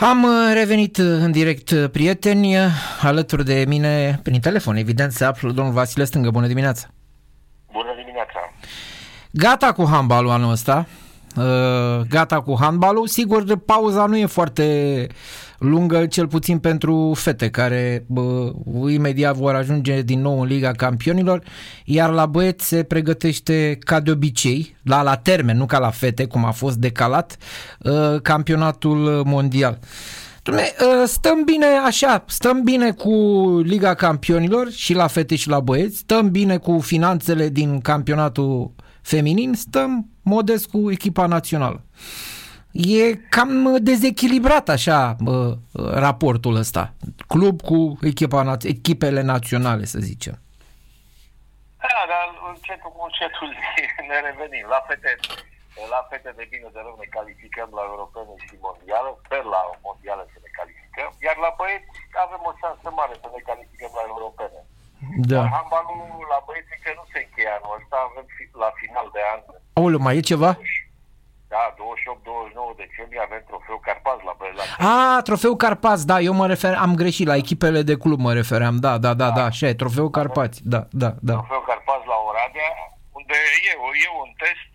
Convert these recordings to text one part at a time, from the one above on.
Am uh, revenit uh, în direct, uh, prieteni, alături de mine, prin telefon, evident, se află domnul Vasile Stângă. Bună dimineața! Bună dimineața! Gata cu handbalul anul ăsta, gata cu handbalul. Sigur, pauza nu e foarte lungă, cel puțin pentru fete care bă, imediat vor ajunge din nou în Liga Campionilor, iar la băieți se pregătește ca de obicei, la, la termen, nu ca la fete, cum a fost decalat, uh, campionatul mondial. Dumne, uh, stăm bine așa, stăm bine cu Liga Campionilor și la fete și la băieți, stăm bine cu finanțele din campionatul feminin, stăm modest cu echipa națională e cam dezechilibrat așa raportul ăsta. Club cu echipa, echipele naționale, să zicem. Da, dar încetul cu încetul ne revenim. La fete, la fete de bine de rău ne calificăm la europene și mondială, sper la mondială să ne calificăm, iar la băieți avem o șansă mare să ne calificăm la europene. Da. La handbalul la băieți încă nu se încheie anul ăsta, avem la final de an. Aoleu, mai e ceva? Da, 28-29 decembrie avem trofeu Carpaz la Băieți. Ah, trofeu Carpaz, da, eu mă refer, am greșit, la echipele de club mă refeream, da, da, da, da, da așa e, trofeu Carpați, da, da, da. Trofeu Carpaz la Oradea, unde e, e un test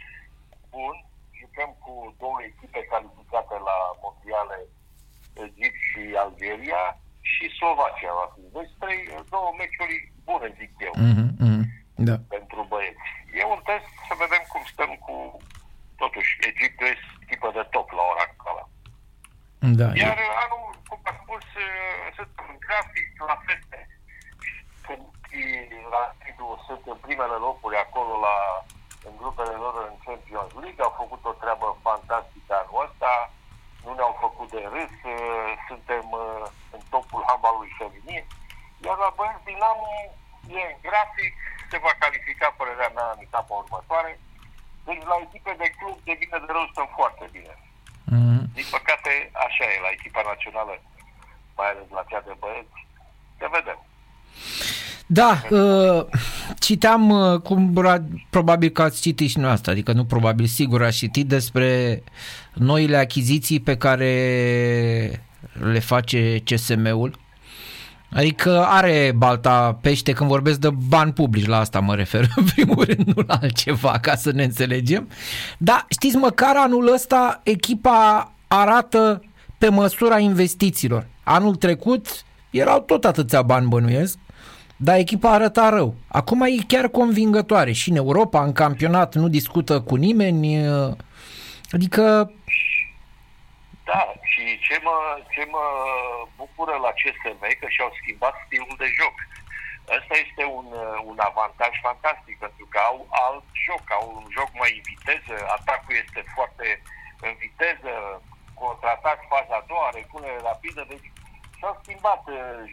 bun, jucăm cu două echipe calificate la mondiale, Egipt și Algeria și Slovacia va fi. Deci trei, două meciuri bune, zic eu, mm-hmm, mm-hmm, da. pentru băieți. E un test să vedem cum stăm cu totuși, Egiptul este echipă de top la ora actuală. Da, Iar e... anul, cum a spus, sunt în grafic la feste. La sunt în primele locuri acolo la, în grupele lor în Champions League, au făcut o treabă fantastică anul ăsta, nu ne-au făcut de râs, suntem în topul handbalului feminin, iar la băieți Dinamo e în grafic, se va califica părerea mea în etapa următoare, deci la echipe de club, de bine de rău, stăm foarte bine. Mm-hmm. Din păcate, așa e la echipa națională, mai ales la cea de băieți. Să vedem. Da, uh, citeam, uh, cum probabil că ați citit și noastră, adică nu probabil, sigur ați citit despre noile achiziții pe care le face CSM-ul Adică are balta pește când vorbesc de bani publici, la asta mă refer în primul rând, nu la altceva, ca să ne înțelegem. Dar știți, măcar anul ăsta echipa arată pe măsura investițiilor. Anul trecut erau tot atâția bani bănuiesc, dar echipa arăta rău. Acum e chiar convingătoare și în Europa, în campionat, nu discută cu nimeni. Adică da, și ce mă, ce mă bucură la CSM că și-au schimbat stilul de joc. Ăsta este un, un avantaj fantastic, pentru că au alt joc, au un joc mai în viteză, atacul este foarte în viteză, contraatac faza a doua, repunere rapidă, deci s-a schimbat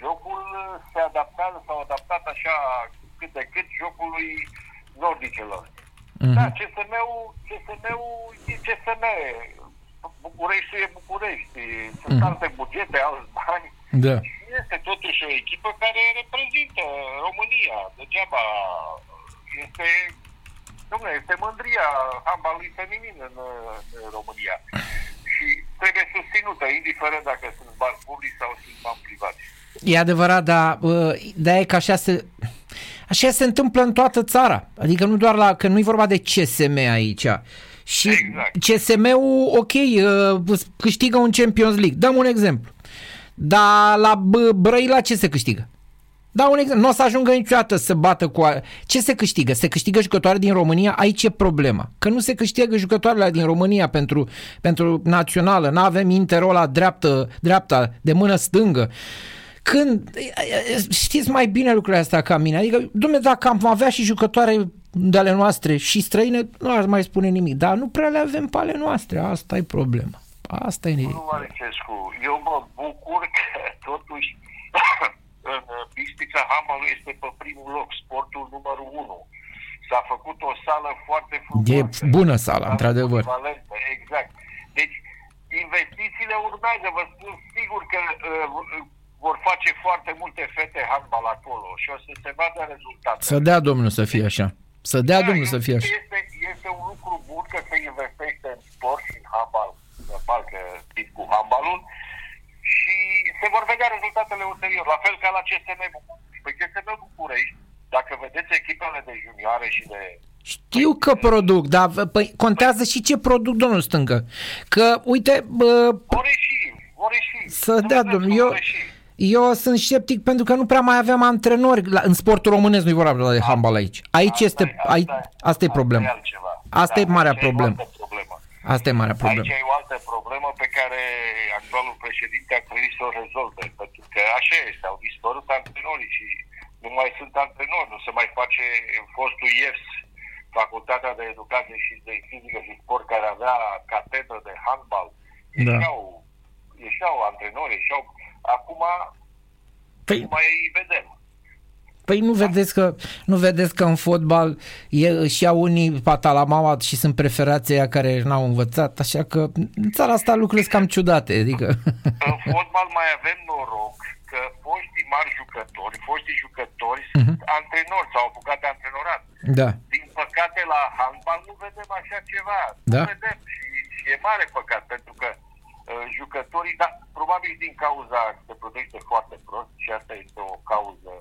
jocul, se adaptează, s-au adaptat așa cât de cât jocului nordicelor. Mm-hmm. Da, CSM-ul, CSM-ul e CSM, București e București, sunt mm. alte bugete, alți bani. Da. Este totuși o echipă care reprezintă România. Degeaba este, domnule, este mândria handbalului feminin în, în România. Și trebuie susținută, indiferent dacă sunt bani publici sau sunt bani privați. E adevărat, dar da, e că așa se, așa se întâmplă în toată țara. Adică nu doar la, că nu e vorba de CSM aici. Și exact. CSM-ul, ok, uh, câștigă un Champions League. Dăm un exemplu. Dar la Brăila ce se câștigă? Da, un exemplu. Nu o să ajungă niciodată să bată cu... A... Ce se câștigă? Se câștigă jucătoare din România? Aici e problema. Că nu se câștigă jucătoarele din România pentru, pentru națională. Nu avem interul la dreaptă, dreapta, de mână stângă. Când, știți mai bine lucrurile astea ca mine, adică, dumne, dacă am avea și jucătoare de ale noastre și străine, nu aș mai spune nimic, dar nu prea le avem pe ale noastre, asta e problema. Asta e Nu, Maricescu, eu mă bucur că totuși în Bistrița Hamalu este pe primul loc, sportul numărul 1. S-a făcut o sală foarte frumoasă. E bună sala, într-adevăr. Exact. Deci, investițiile urmează, vă spun sigur că uh, vor face foarte multe fete handbal acolo și o să se vadă rezultate. Să dea Domnul să fie așa. Să dea da, Domnul să fie așa. Este, este un lucru bun că se investește în sport și în handbal, în că cu handbalul și se vor vedea rezultatele ulterior, la fel ca la CSM București. Păi CSM București, dacă vedeți echipele de junioare și de știu că produc, dar păi, contează și ce produc, domnul Stâncă. Că, uite... Bă, vor ieși, vor ieși. Să dea, domnul, eu, eu sunt sceptic pentru că nu prea mai aveam antrenori la, în sportul românesc, nu-i vorba de handball aici. Aici asta este, asta, aici, asta e problema. Asta da, e marea problemă. problemă. Asta e marea problemă. Aici e o altă problemă pe care actualul președinte a trebuit să o rezolve, pentru că așa este, au dispărut antrenorii și nu mai sunt antrenori, nu se mai face fostul IEFS, Facultatea de Educație și de Fizică și Sport, care avea catedră de handbal. Da. Ieșeau, ieșeau antrenori, ieșeau... Acum păi... nu mai vedem. Păi nu vedeți că, nu vedeți că în fotbal e, și au unii patalamaua și sunt preferații care n-au învățat, așa că în țara asta lucrurile sunt cam ciudate. Adică... În fotbal mai avem noroc că foștii mari jucători, foștii jucători uh-huh. sunt antrenori, s-au apucat de antrenorat. Da. Din păcate la handbal nu vedem așa ceva. Da. Nu vedem și, și e mare păcat pentru că uh, jucătorii, dar probabil din cauza se produce foarte prost și asta este o cauză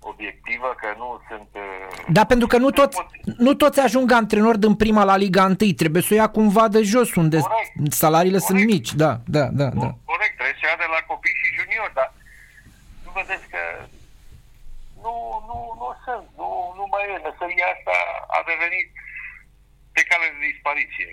obiectivă, că nu sunt... Uh, da, pentru că nu toți, nu toți ajung antrenori din prima la Liga 1, trebuie să o ia cumva de jos, unde corect. salariile corect. sunt mici, da, da, da, da. Corect, trebuie să ia de la copii și juniori, dar nu vedeți că nu, nu, nu sunt, nu, nu mai e, meseria asta a devenit pe cale de dispariție.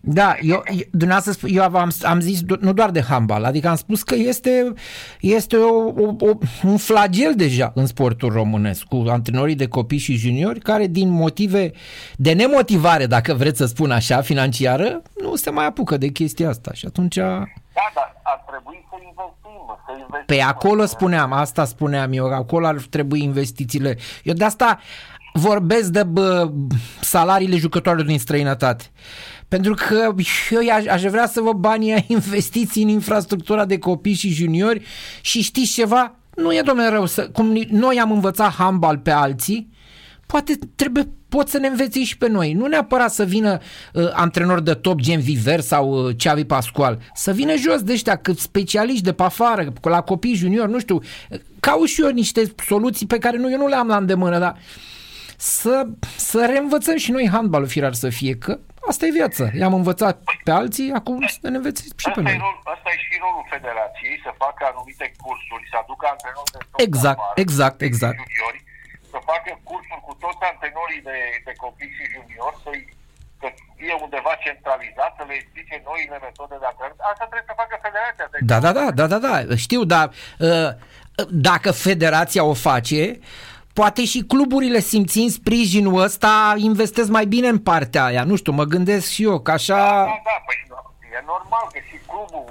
Da, eu, dumneavoastră, eu am, am zis nu doar de handbal, adică am spus că este, este o, o, o, un flagel deja în sportul românesc cu antrenorii de copii și juniori care din motive de nemotivare, dacă vreți să spun așa, financiară, nu se mai apucă de chestia asta și atunci... Da, dar ar trebui să investim, să investim. Pe acolo spuneam, asta spuneam eu, acolo ar trebui investițiile. Eu de asta vorbesc de bă, salariile jucătorilor din străinătate. Pentru că eu aș, aș vrea să vă banii investiții în infrastructura de copii și juniori și știți ceva? Nu e, domnule, rău să... Cum noi am învățat handbal pe alții, poate trebuie, pot să ne învețe și pe noi. Nu neapărat să vină uh, antrenor de top gen Viver sau uh, Xavi Pascual. Să vină jos de ăștia, cât specialiști de pe afară, la copii juniori, nu știu. Caut și eu niște soluții pe care nu, eu nu le am la îndemână, dar să, să reînvățăm și noi handbalul firar să fie, că Asta e viața. I-am învățat pe alții, acum să ne înveți și asta pe noi. E rol, asta e și rolul federației, să facă anumite cursuri, să aducă antrenori de Exact, afară, exact, exact. Juniori, să facă cursuri cu toți antrenorii de, de copii și juniori, să să fie undeva centralizat, să le explice noile metode de antrenament. Asta trebuie să facă federația. Da, da, da, da, da, da, știu, dar uh, dacă federația o face, poate și cluburile simțind sprijinul ăsta investesc mai bine în partea aia. Nu știu, mă gândesc și eu, că așa... Da, da, da, păi e normal că și clubul...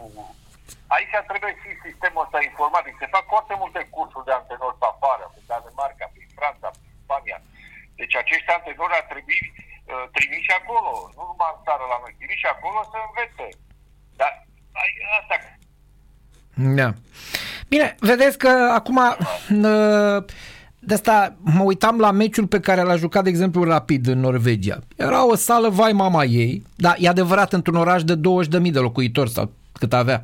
Aici trebuie și sistemul ăsta informatic. Se fac foarte multe cursuri de antrenori pe afară, în Danemarca, prin Franța, prin Spania. Deci acești antrenori ar trebui uh, trimiși acolo, nu numai în țară la noi, trimiși acolo să învețe. Dar asta... Da. Bine, vedeți că acum... Uh, de asta mă uitam la meciul pe care l-a jucat, de exemplu, Rapid în Norvegia. Era o sală, vai mama ei, dar e adevărat, într-un oraș de 20.000 de locuitori sau cât avea.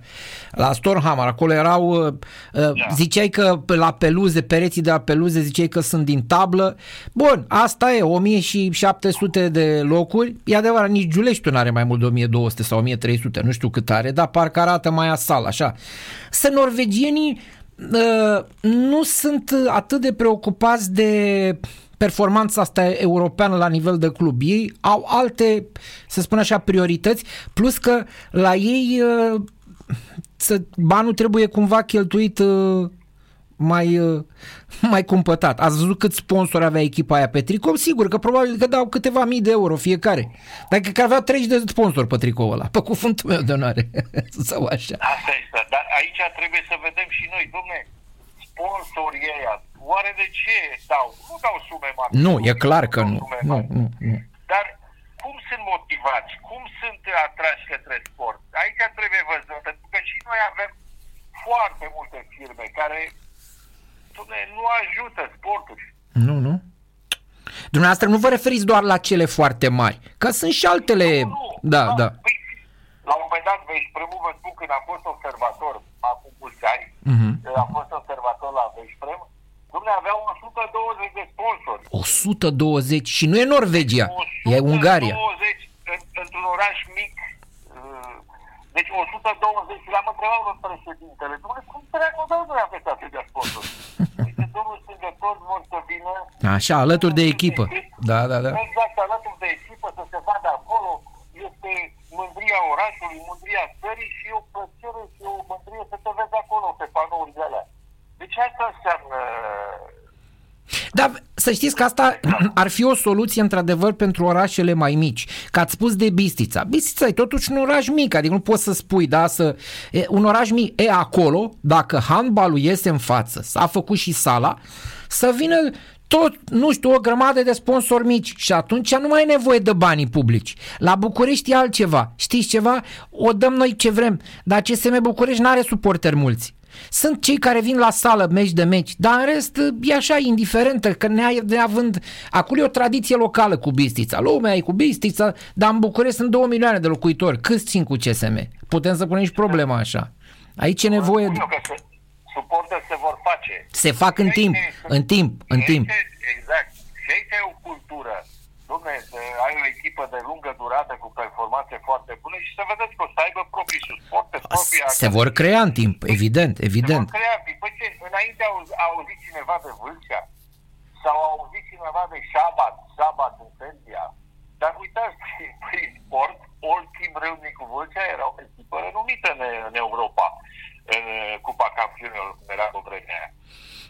La Storhamar, acolo erau, uh, uh, ziceai că la peluze, pereții de la peluze, ziceai că sunt din tablă. Bun, asta e, 1700 de locuri. E adevărat, nici Giuleștiul nu are mai mult de 1200 sau 1300, nu știu cât are, dar parcă arată mai asal, așa. Să norvegienii Uh, nu sunt atât de preocupați de performanța asta europeană la nivel de club. Ei au alte, să spun așa, priorități, plus că la ei uh, să, banul trebuie cumva cheltuit uh, mai, uh, mai cumpătat. Ați văzut cât sponsor avea echipa aia pe tricou? Sigur că probabil că dau câteva mii de euro fiecare. Dacă că avea 30 de sponsori pe tricoul ăla, pe cuvântul meu de onoare. Sau așa. Asta este. Dar aici trebuie să vedem și noi, domne, sponsorii ăia, oare de ce dau? Nu dau sume mari. Nu, e clar că nu. Nu, nu, nu. Dar cum sunt motivați? Cum sunt atrași către sport? Aici trebuie văzut, pentru că și noi avem foarte multe firme care nu ajută sportul. Nu, nu. Dumneavoastră nu vă referiți doar la cele foarte mari, că sunt și altele... Nu, nu. Da, da. Păi, la un moment dat, vă sprâmul vă spun când am fost observator uh-huh. am fost observator la Veszprem, Dumne, avea 120 de sponsori. 120 și nu e Norvegia, e Ungaria. 120 într-un oraș mic. Uh, deci 120 și l-am întrebat pe președintele. Dumne, cum dracu, domnule, aveți atâția sponsori? Deci, domnul strângător vor să vină... Așa, alături de echipă. Da, da, da. Exact, alături de echipă, să se vadă acolo. Este mândria orașului, mândria țării și o plăcere și o mândrie să te vezi acolo pe panourile alea. Deci asta înseamnă dar să știți că asta ar fi o soluție într-adevăr pentru orașele mai mici. Că ați spus de Bistița. Bistița e totuși un oraș mic, adică nu poți să spui, da, să... E, un oraș mic, e acolo, dacă handbalul iese în față, s-a făcut și sala, să vină tot, nu știu, o grămadă de sponsori mici și atunci nu mai e nevoie de banii publici. La București e altceva. Știți ceva? O dăm noi ce vrem, dar CSM București nu are suporteri mulți. Sunt cei care vin la sală meci de meci, dar în rest e așa indiferentă, că neavând... Acolo e o tradiție locală cu Bistița. Lumea e cu Bistița, dar în București sunt 2 milioane de locuitori. Câți țin cu CSM? Putem să punem și problema așa. Aici e nevoie... de... Suporteri se vor face. Se fac în timp, în timp, în timp. Exact. Și aici e o cultură Dom'le, ai o echipă de lungă durată cu performanțe foarte bune și să vedeți că o să aibă proprii suporte, proprii... Se vor crea în timp, evident, evident. Se vor crea în timp. Păi ce, înainte au, a auzit cineva de Vâlcea sau a auzit cineva de Șabat, Șabat în Serbia. Dar uitați, prin sport, Old Team Râmnicu Vâlcea era o echipă renumită în, în Europa, în Cupa Campionilor, cum era pe vremea aia.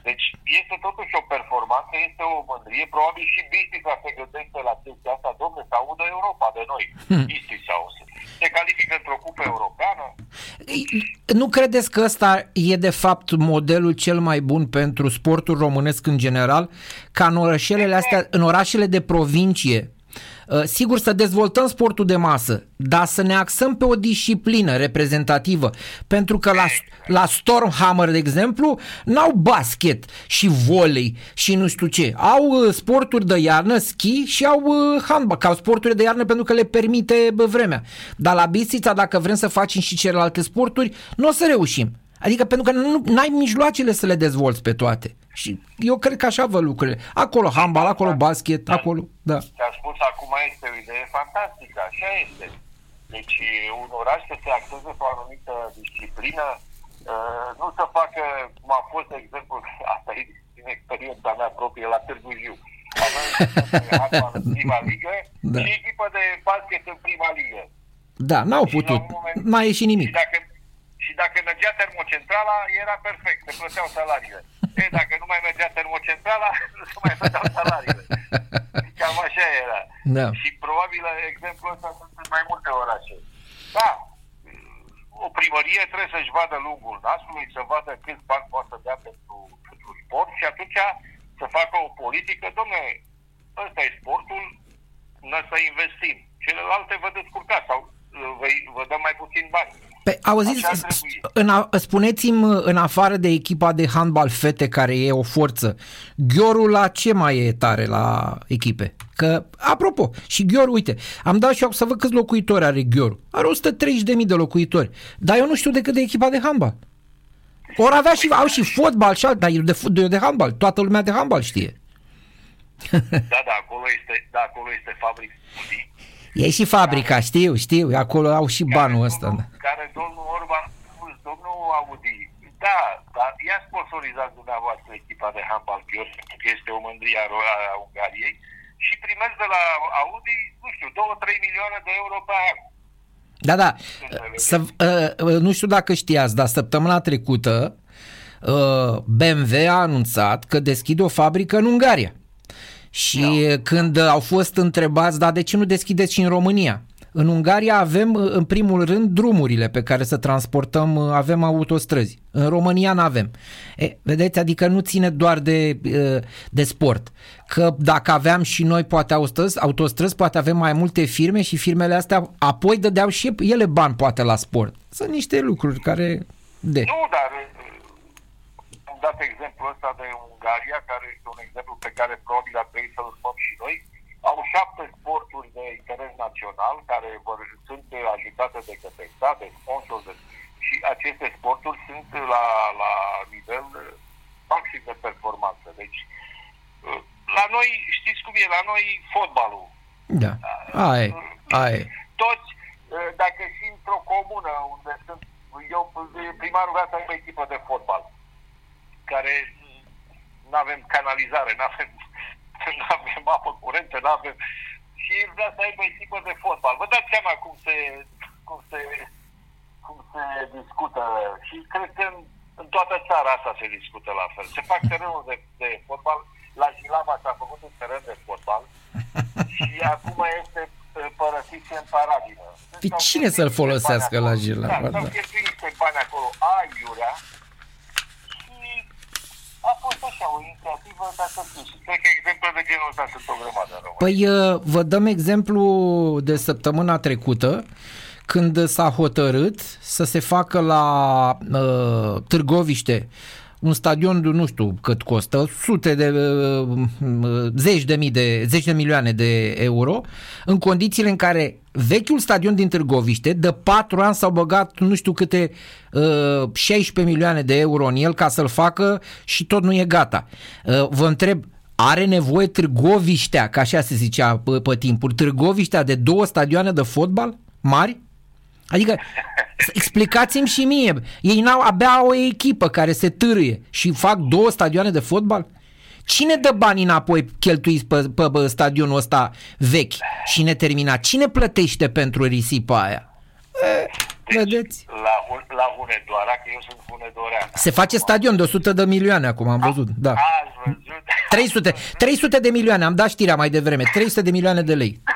Deci este totuși o performanță, este o mândrie. Probabil și Bistrița se gândește la chestia asta, domnule, să audă Europa de noi. Hmm. Bistrița o să se califică într-o cupă europeană. Nu credeți că ăsta e de fapt modelul cel mai bun pentru sportul românesc în general? Ca în orașele astea, în orașele de provincie, Uh, sigur să dezvoltăm sportul de masă, dar să ne axăm pe o disciplină reprezentativă, pentru că la, la Stormhammer, de exemplu, n-au basket și volei și nu știu ce. Au uh, sporturi de iarnă, ski și au uh, handball, că au sporturi de iarnă pentru că le permite vremea. Dar la Bistrița, dacă vrem să facem și celelalte sporturi, nu o să reușim. Adică pentru că nu ai mijloacele să le dezvolți pe toate. Și eu cred că așa vă lucrurile. Acolo handbal, acolo basket, da. acolo, da. Ce-a spus acum este o idee fantastică, așa este. Deci un oraș să se axeze pe o anumită disciplină, uh, nu să facă, cum a fost, de exemplu, asta e din experiența mea proprie la Târgu Jiu. Avem în prima ligă da. și echipă de basket în prima ligă. Da, n-au putut. N-a ieșit nimic. Și dacă, și dacă mergea termocentrala, era perfect, se plăteau salariile. E, dacă nu mai mergea termocentrala, nu se mai plăteau salariile. Cam așa era. Da. Și probabil exemplul ăsta sunt în mai multe orașe. Da, o primărie trebuie să-și vadă lungul nasului, să vadă câți bani poate să dea pentru, pentru sport și atunci să facă o politică, domne, ăsta e sportul, noi să investim. Celelalte vă descurcați sau vă, vă dăm mai puțin bani. Pe, auziți, în a, spuneți-mi în afară de echipa de handbal fete care e o forță, Ghiorul la ce mai e tare la echipe? Că, apropo, și Ghior, uite, am dat și eu să văd câți locuitori are Ghior. Are 130.000 de locuitori, dar eu nu știu decât de echipa de handbal. Ori avea și, au și fotbal și alt, dar eu de, de, de handbal, toată lumea de handbal știe. Da, da, acolo este, da, acolo este fabric E și fabrica, care, știu, știu, acolo au și banul ăsta. Domnul, da. Care domnul Orban a spus, domnul Audi, da, dar i-a sponsorizat dumneavoastră echipa de handball Ghios, pentru că este o mândrie a Ungariei, și primesc de la Audi, nu știu, 2-3 milioane de euro pe an. Da, da. Să, uh, nu știu dacă știați, dar săptămâna trecută uh, BMW a anunțat că deschide o fabrică în Ungaria. Și no. când au fost întrebați, dar de ce nu deschideți și în România? În Ungaria avem, în primul rând, drumurile pe care să transportăm, avem autostrăzi. În România nu avem. E, vedeți, adică nu ține doar de, de sport. Că dacă aveam și noi poate autostrăzi, autostrăzi, poate avem mai multe firme și firmele astea apoi dădeau și ele bani poate la sport. Sunt niște lucruri care... De. Nu, dar am dat exemplul ăsta de Ungaria, care este un exemplu pe care probabil ar trebui să-l luăm și noi, au șapte sporturi de interes național care vor, sunt ajutate de către stat, de sponsor, de, și aceste sporturi sunt la, la Deci, uh, la noi, știți cum e, la noi fotbalul. Da, aia e, aia e. Toți, uh, dacă și într-o comună unde sunt, eu, primarul vrea să aibă echipă de fotbal, care nu avem canalizare, nu avem, avem apă curentă, nu avem... Și vrea să aibă echipă de fotbal. Vă dați seama cum se, cum se, cum se discută și cred că în, în toată țara asta se discută la fel. Se fac terenul de, de fotbal, la Jilava s-a făcut un teren de fotbal și acum este părăsit în paradină. Păi cine să-l folosească la Jilava? Da, s-au cheltuit niște bani acolo, aiurea, a fost așa o inițiativă ca să fie. Și cred că exemple de genul ăsta sunt o grămadă în Păi uh, vă dăm exemplu de săptămâna trecută când s-a hotărât să se facă la uh, Târgoviște un stadion, nu știu cât costă, sute de, uh, uh, zeci de mii de, zeci de milioane de euro, în condițiile în care vechiul stadion din Târgoviște, de patru ani s-au băgat nu știu câte uh, 16 milioane de euro în el ca să-l facă și tot nu e gata. Uh, vă întreb, are nevoie Târgoviștea, ca așa se zicea pe, pe timpuri, Târgoviștea de două stadioane de fotbal mari? Adică explicați-mi și mie, ei n-au abia o echipă care se târâie și fac două stadioane de fotbal? Cine dă bani înapoi cheltuiți pe, pe, pe stadionul ăsta vechi și neterminat? Cine plătește pentru risipa aia? E, deci, vedeți? La, la Hunedoara, că eu sunt Hunedorean. Se face stadion de 100 de milioane acum, am văzut. Da. Ați văzut? 300, 300 de milioane, am dat știrea mai devreme. 300 de milioane de lei.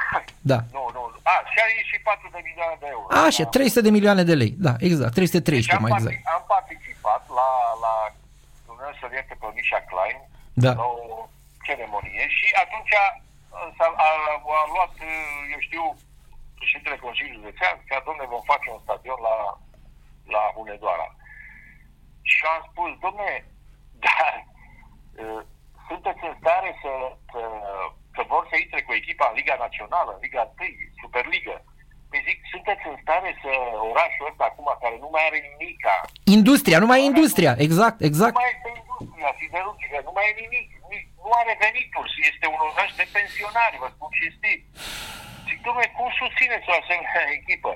Da. Nu, nu, a, 64 de milioane de euro. Așa, 300 de milioane de lei. Da, exact, 313 deci mai exact. Am participat la, la Dumnezeu să pe Misha Klein, da. la o ceremonie și atunci a, a, a luat, eu știu, președintele Consiliului Județean, că domne vom face un stadion la, la Hunedoara. Și am spus, domne, dar uh, sunteți în stare să, să că vor să intre cu echipa în Liga Națională, în Liga 1, Superliga. Păi zic, sunteți în stare să orașul ăsta acum, care nu mai are nimica... Industria, nu mai e industria, exact, exact. Nu mai este industria siderurgică, nu mai e nimic, nu are venituri, este un oraș de pensionari, vă spun și știi. Zic, domnule, cum susțineți o asemenea echipă?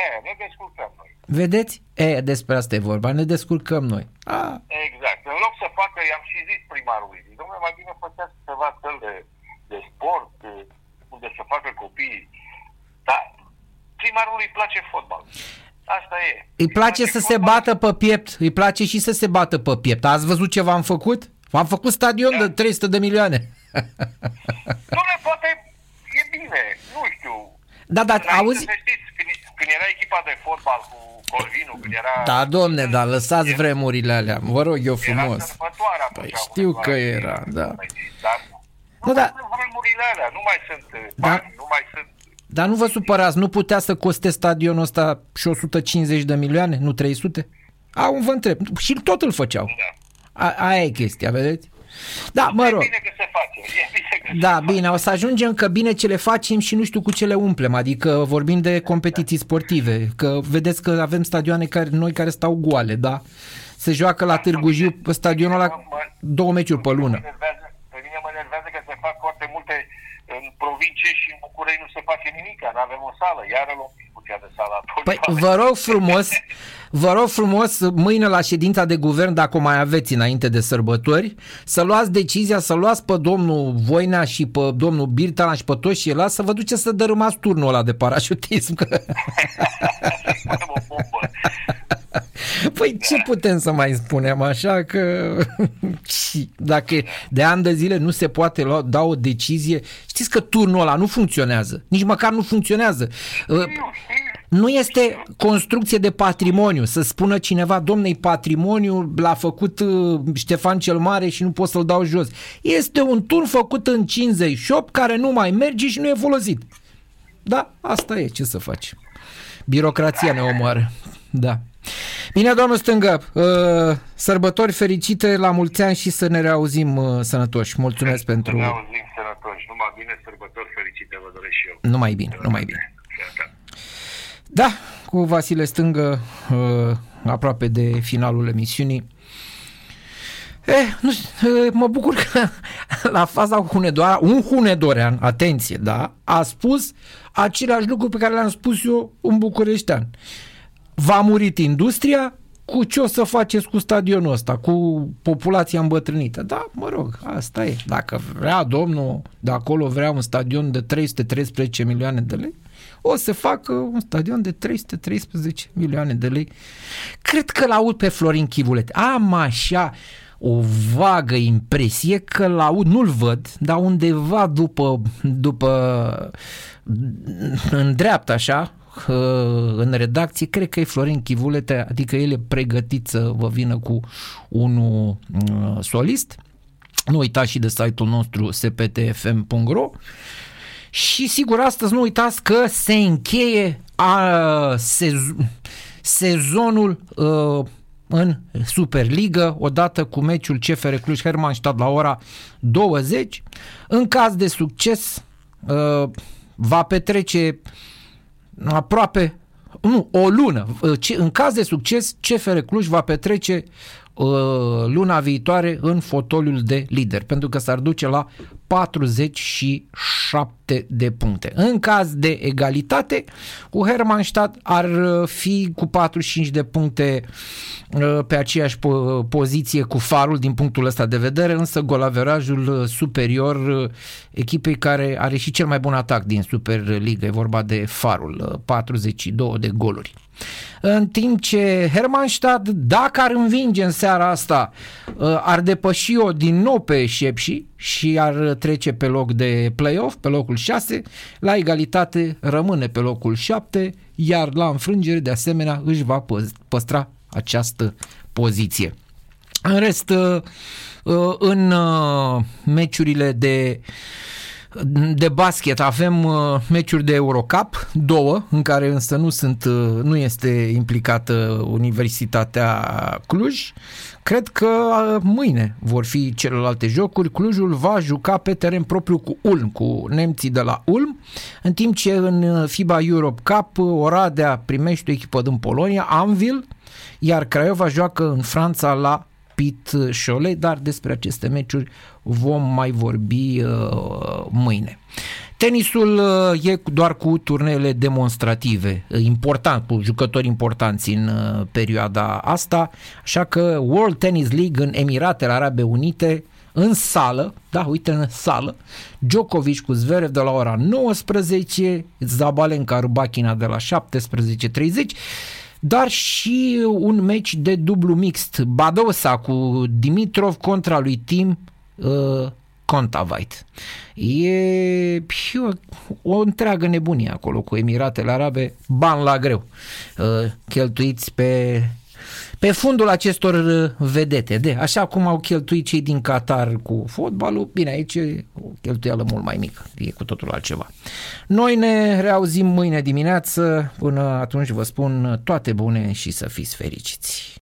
E, ne descurcăm noi. Vedeți? E, despre asta e vorba, ne descurcăm noi. A. Exact. În loc să facă, i-am și zis primarului, zic, domnule, mai bine făceați ceva fel de de sport, unde să facă copii. Dar primarului îi place fotbal. Asta e. Îi, îi place, place să fotbal. se bată pe piept. Îi place și să se bată pe piept. Ați văzut ce v-am făcut? V-am făcut stadion da. de 300 de milioane. Nu, poate e bine. Nu știu. Da, da, auzi... Să știți, când, când era echipa de fotbal cu Corvinu, când era... Da, domne, da, lăsați era, vremurile alea. Vă rog eu frumos. Era păi știu că era, da. Dar nu, da. vremurile alea, nu mai sunt uh, da. bani, nu mai sunt... Dar nu vă supărați, nu putea să coste stadionul ăsta și 150 de milioane, nu 300? Au, vă întreb. Și tot îl făceau. Da. A, aia e chestia, vedeți? Da, mă rog. E bine că se face. E bine că da, se bine, face. o să ajungem că bine ce le facem și nu știu cu ce le umplem, adică vorbim de competiții sportive, că vedeți că avem stadioane care, noi care stau goale, da? Se joacă la Târgu Jiu pe stadionul la două meciuri pe lună fac foarte multe în provincie și în București nu se face nimic, nu avem o sală, iar luăm discuția de sală. Păi vă rog frumos, vă rog frumos mâine la ședința de guvern, dacă o mai aveți înainte de sărbători, să luați decizia, să luați pe domnul Voinea și pe domnul Birtanaș și pe toți și la să vă duceți să dărâmați turnul ăla de parașutism. o bombă. Păi ce putem să mai spunem așa că dacă de ani de zile nu se poate lua, da o decizie, știți că turnul ăla nu funcționează, nici măcar nu funcționează. Uh, nu este construcție de patrimoniu, să spună cineva, domnei patrimoniu l-a făcut uh, Ștefan cel Mare și nu pot să-l dau jos. Este un turn făcut în 58 care nu mai merge și nu e folosit. Da, asta e, ce să faci. Birocrația ne omoară. Da. Bine, domnul Stângă, uh, sărbători fericite, la mulți ani și să ne reauzim uh, sănătoși. Mulțumesc pentru... Să ne reauzim sănătoși. Numai bine, sărbători fericite, vă doresc și eu. Numai bine, numai bine. Da, cu Vasile Stângă, uh, aproape de finalul emisiunii. Eh, nu știu, mă bucur că la faza cu Hunedoara, un Hunedorean, atenție, da, a spus același lucru pe care l-am spus eu un bucureștean. Va murit industria, cu ce o să faceți cu stadionul ăsta, cu populația îmbătrânită? Da, mă rog, asta e. Dacă vrea domnul de acolo vrea un stadion de 313 milioane de lei, o să facă un stadion de 313 milioane de lei. Cred că l-aud pe Florin Chivulete. Am așa o vagă impresie că l-aud, nu-l văd, dar undeva după, după în dreapta așa, în redacție, cred că e Florin Chivulete, adică el e pregătit să vă vină cu unul uh, solist. Nu uitați și de site-ul nostru sptfm.ro și sigur astăzi nu uitați că se încheie a, sez, sezonul uh, în Superliga, odată cu meciul CFR Cluj Hermannstadt la ora 20. În caz de succes, uh, va petrece aproape nu, o lună. În caz de succes, CFR Cluj va petrece uh, luna viitoare în fotoliul de lider, pentru că s-ar duce la 47 de puncte. În caz de egalitate, cu Hermannstadt ar uh, fi cu 45 de puncte uh, pe aceeași poziție cu Farul din punctul ăsta de vedere, însă golaverajul uh, superior echipei care are și cel mai bun atac din Superliga, e vorba de Farul, 42 de goluri. În timp ce Hermannstadt, dacă ar învinge în seara asta, ar depăși-o din nou pe Șepși și ar trece pe loc de play-off, pe locul 6, la egalitate rămâne pe locul 7, iar la înfrângere de asemenea își va păstra această poziție. În rest, uh, uh, în uh, meciurile de de basket avem meciuri de Eurocup, două, în care însă nu sunt, nu este implicată Universitatea Cluj. Cred că mâine vor fi celelalte jocuri. Clujul va juca pe teren propriu cu Ulm, cu nemții de la Ulm, în timp ce în FIBA Europe Cup Oradea primește o echipă din Polonia, Anvil, iar Craiova joacă în Franța la Pit Cholet, dar despre aceste meciuri vom mai vorbi uh, mâine. Tenisul uh, e doar cu turneele demonstrative, important, cu jucători importanți în uh, perioada asta, așa că World Tennis League în Emiratele Arabe Unite în sală, da, uite în sală, Djokovic cu Zverev de la ora 19, Zabalenka Rubachina de la 17.30, dar și un meci de dublu mixt, Badosa cu Dimitrov contra lui Tim uh, Contavait. E o, o întreagă nebunie acolo cu Emiratele Arabe, bani la greu, uh, cheltuiți pe pe fundul acestor uh, vedete, de, așa cum au cheltuit cei din Qatar cu fotbalul, bine, aici e o cheltuială mult mai mică, e cu totul altceva. Noi ne reauzim mâine dimineață, până atunci vă spun toate bune și să fiți fericiți.